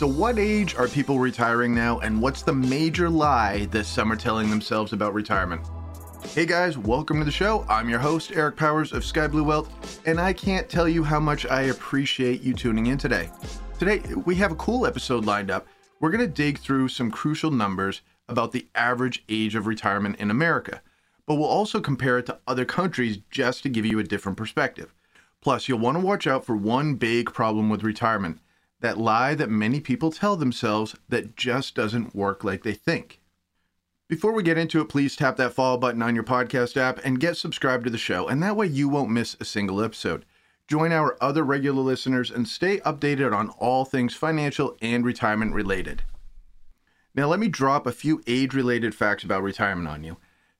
So, what age are people retiring now, and what's the major lie that some are telling themselves about retirement? Hey guys, welcome to the show. I'm your host, Eric Powers of Sky Blue Wealth, and I can't tell you how much I appreciate you tuning in today. Today, we have a cool episode lined up. We're going to dig through some crucial numbers about the average age of retirement in America, but we'll also compare it to other countries just to give you a different perspective. Plus, you'll want to watch out for one big problem with retirement that lie that many people tell themselves that just doesn't work like they think. Before we get into it, please tap that follow button on your podcast app and get subscribed to the show, and that way you won't miss a single episode. Join our other regular listeners and stay updated on all things financial and retirement related. Now, let me drop a few age related facts about retirement on you.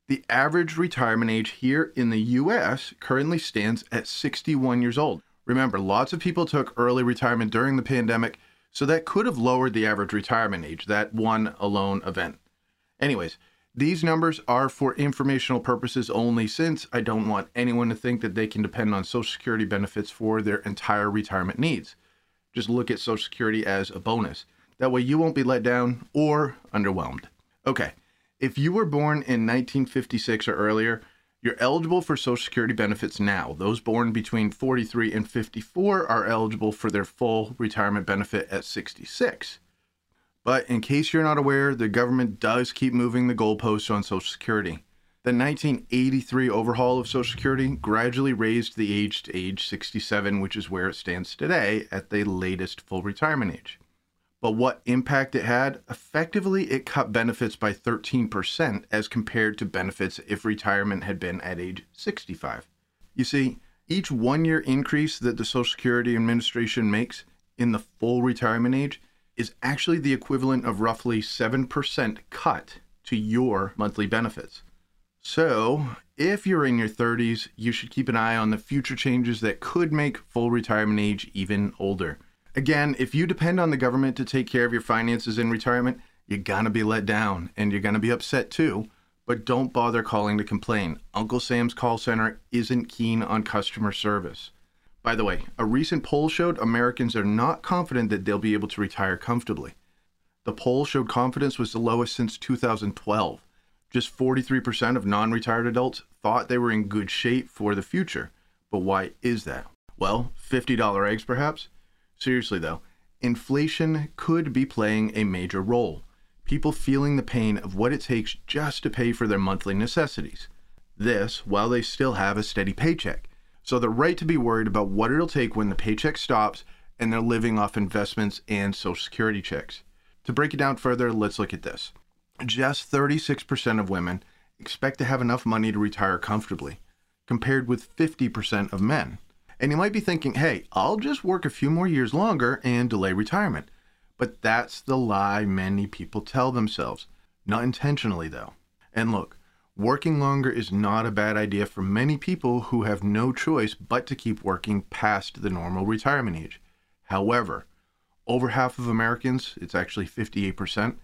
The average retirement age here in the US currently stands at 61 years old. Remember, lots of people took early retirement during the pandemic, so that could have lowered the average retirement age, that one alone event. Anyways, these numbers are for informational purposes only since I don't want anyone to think that they can depend on Social Security benefits for their entire retirement needs. Just look at Social Security as a bonus. That way you won't be let down or underwhelmed. Okay, if you were born in 1956 or earlier, you're eligible for Social Security benefits now. Those born between 43 and 54 are eligible for their full retirement benefit at 66. But in case you're not aware, the government does keep moving the goalposts on Social Security. The 1983 overhaul of Social Security gradually raised the age to age 67, which is where it stands today at the latest full retirement age. But what impact it had? Effectively, it cut benefits by 13% as compared to benefits if retirement had been at age 65. You see, each one year increase that the Social Security Administration makes in the full retirement age is actually the equivalent of roughly 7% cut to your monthly benefits. So, if you're in your 30s, you should keep an eye on the future changes that could make full retirement age even older. Again, if you depend on the government to take care of your finances in retirement, you're gonna be let down and you're gonna be upset too. But don't bother calling to complain. Uncle Sam's call center isn't keen on customer service. By the way, a recent poll showed Americans are not confident that they'll be able to retire comfortably. The poll showed confidence was the lowest since 2012. Just 43% of non retired adults thought they were in good shape for the future. But why is that? Well, $50 eggs perhaps? Seriously, though, inflation could be playing a major role. People feeling the pain of what it takes just to pay for their monthly necessities. This while they still have a steady paycheck. So they're right to be worried about what it'll take when the paycheck stops and they're living off investments and Social Security checks. To break it down further, let's look at this. Just 36% of women expect to have enough money to retire comfortably, compared with 50% of men. And you might be thinking, hey, I'll just work a few more years longer and delay retirement. But that's the lie many people tell themselves. Not intentionally, though. And look, working longer is not a bad idea for many people who have no choice but to keep working past the normal retirement age. However, over half of Americans, it's actually 58%,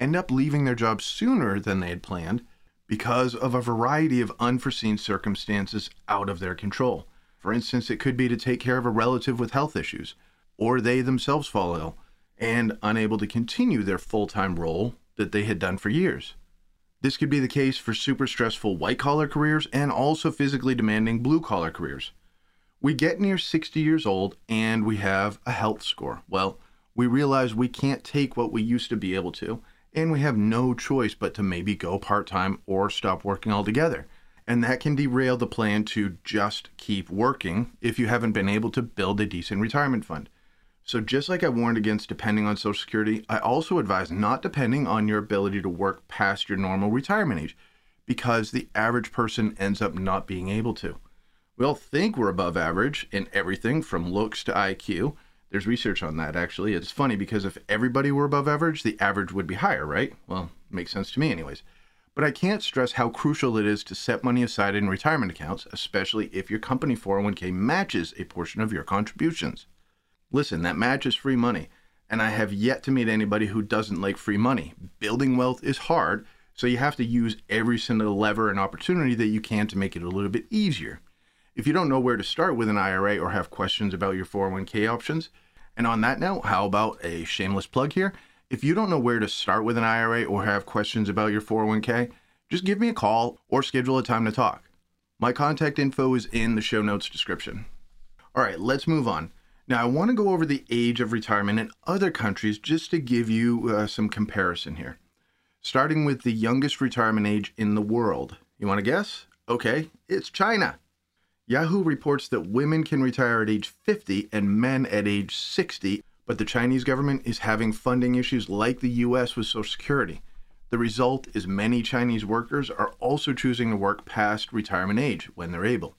end up leaving their jobs sooner than they had planned because of a variety of unforeseen circumstances out of their control. For instance, it could be to take care of a relative with health issues, or they themselves fall ill and unable to continue their full time role that they had done for years. This could be the case for super stressful white collar careers and also physically demanding blue collar careers. We get near 60 years old and we have a health score. Well, we realize we can't take what we used to be able to, and we have no choice but to maybe go part time or stop working altogether and that can derail the plan to just keep working if you haven't been able to build a decent retirement fund. So, just like I warned against depending on Social Security, I also advise not depending on your ability to work past your normal retirement age because the average person ends up not being able to. We all think we're above average in everything from looks to IQ. There's research on that actually. It's funny because if everybody were above average, the average would be higher, right? Well, makes sense to me, anyways. But I can't stress how crucial it is to set money aside in retirement accounts, especially if your company 401k matches a portion of your contributions. Listen, that matches free money, and I have yet to meet anybody who doesn't like free money. Building wealth is hard, so you have to use every single lever and opportunity that you can to make it a little bit easier. If you don't know where to start with an IRA or have questions about your 401k options, And on that note, how about a shameless plug here? If you don't know where to start with an IRA or have questions about your 401k, just give me a call or schedule a time to talk. My contact info is in the show notes description. All right, let's move on. Now, I want to go over the age of retirement in other countries just to give you uh, some comparison here. Starting with the youngest retirement age in the world. You want to guess? Okay, it's China. Yahoo reports that women can retire at age 50 and men at age 60, but the Chinese government is having funding issues like the US with Social Security. The result is many Chinese workers are also choosing to work past retirement age when they're able.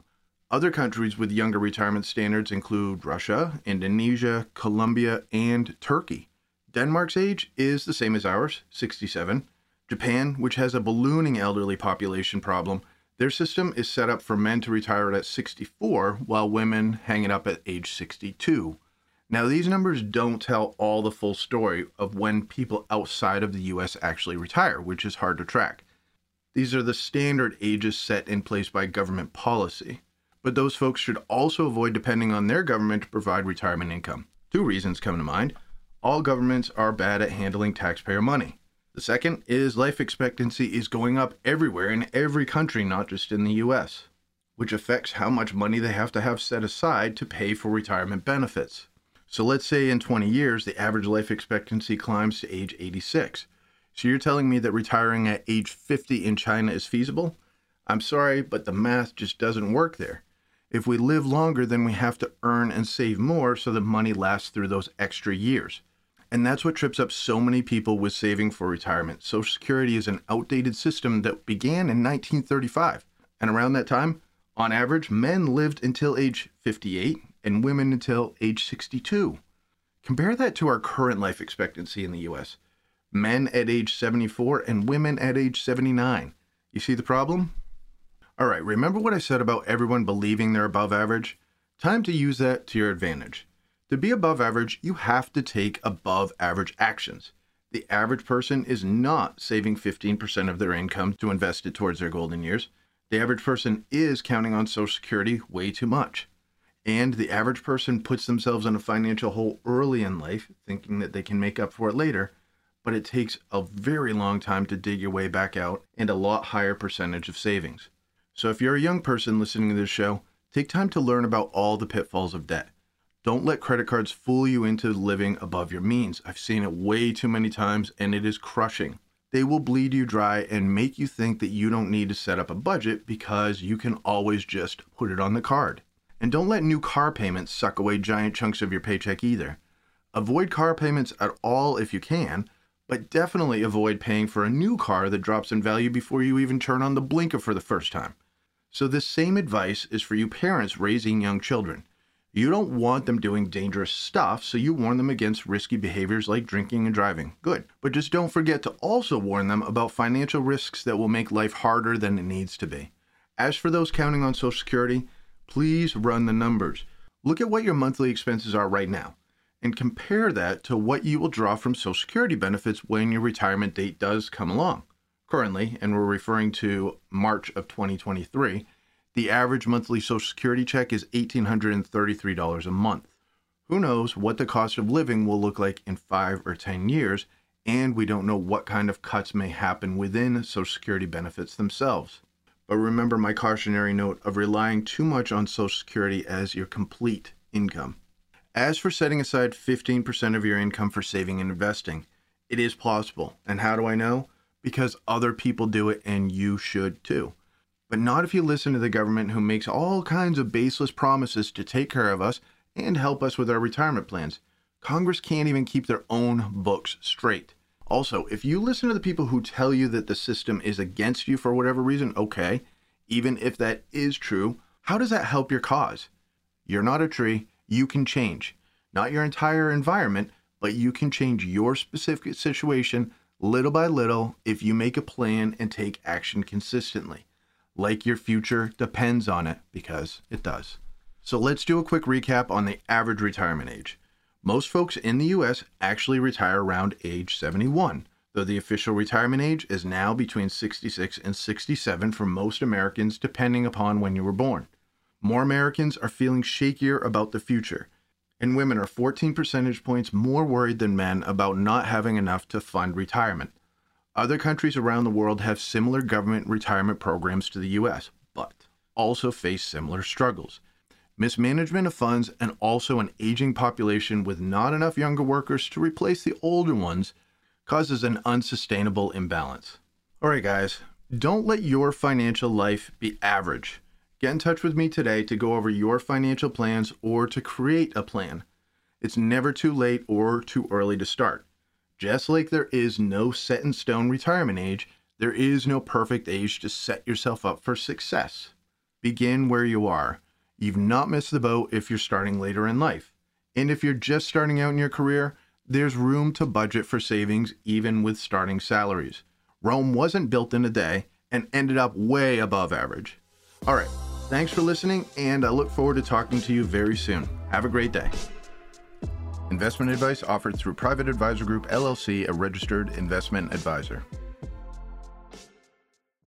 Other countries with younger retirement standards include Russia, Indonesia, Colombia, and Turkey. Denmark's age is the same as ours, 67. Japan, which has a ballooning elderly population problem, their system is set up for men to retire at 64 while women hang it up at age 62. Now, these numbers don't tell all the full story of when people outside of the US actually retire, which is hard to track. These are the standard ages set in place by government policy but those folks should also avoid depending on their government to provide retirement income. Two reasons come to mind. All governments are bad at handling taxpayer money. The second is life expectancy is going up everywhere in every country, not just in the US, which affects how much money they have to have set aside to pay for retirement benefits. So let's say in 20 years, the average life expectancy climbs to age 86. So you're telling me that retiring at age 50 in China is feasible? I'm sorry, but the math just doesn't work there. If we live longer, then we have to earn and save more so the money lasts through those extra years. And that's what trips up so many people with saving for retirement. Social Security is an outdated system that began in 1935. And around that time, on average, men lived until age 58 and women until age 62. Compare that to our current life expectancy in the US men at age 74 and women at age 79. You see the problem? All right, remember what I said about everyone believing they're above average? Time to use that to your advantage. To be above average, you have to take above average actions. The average person is not saving 15% of their income to invest it towards their golden years. The average person is counting on Social Security way too much. And the average person puts themselves in a financial hole early in life, thinking that they can make up for it later, but it takes a very long time to dig your way back out and a lot higher percentage of savings. So if you're a young person listening to this show, take time to learn about all the pitfalls of debt. Don't let credit cards fool you into living above your means. I've seen it way too many times and it is crushing. They will bleed you dry and make you think that you don't need to set up a budget because you can always just put it on the card. And don't let new car payments suck away giant chunks of your paycheck either. Avoid car payments at all if you can, but definitely avoid paying for a new car that drops in value before you even turn on the blinker for the first time. So, this same advice is for you parents raising young children. You don't want them doing dangerous stuff, so you warn them against risky behaviors like drinking and driving. Good. But just don't forget to also warn them about financial risks that will make life harder than it needs to be. As for those counting on Social Security, please run the numbers. Look at what your monthly expenses are right now and compare that to what you will draw from Social Security benefits when your retirement date does come along currently, and we're referring to March of 2023, the average monthly Social Security check is $1,833 a month. Who knows what the cost of living will look like in five or 10 years, and we don't know what kind of cuts may happen within Social Security benefits themselves. But remember my cautionary note of relying too much on Social Security as your complete income. As for setting aside 15% of your income for saving and investing, it is plausible. And how do I know? because other people do it and you should too. But not if you listen to the government who makes all kinds of baseless promises to take care of us and help us with our retirement plans. Congress can't even keep their own books straight. Also, if you listen to the people who tell you that the system is against you for whatever reason, okay, even if that is true, how does that help your cause? You're not a tree, you can change. Not your entire environment, but you can change your specific situation little by little if you make a plan and take action consistently. Like your future depends on it, because it does. So let's do a quick recap on the average retirement age. Most folks in the US actually retire around age 71, though the official retirement age is now between 66 and 67 for most Americans, depending upon when you were born. More Americans are feeling shakier about the future. and women are 14 percentage points more worried than men about not having enough to fund retirement. Other countries around the world have similar government retirement programs to the US, but also face similar struggles. Mismanagement of funds and also an aging population with not enough younger workers to replace the older ones causes an unsustainable imbalance. All right, guys, don't let your financial life be average. Get in touch with me today to go over your financial plans or to create a plan. It's never too late or too early to start. Just like there is no set in stone retirement age, there is no perfect age to set yourself up for success. Begin where you are. You've not missed the boat if you're starting later in life. And if you're just starting out in your career, there's room to budget for savings even with starting salaries. Rome wasn't built in a day and ended up way above average. All right. Thanks for listening, and I look forward to talking to you very soon. Have a great day. Investment advice offered through Private Advisor Group LLC, a registered investment advisor.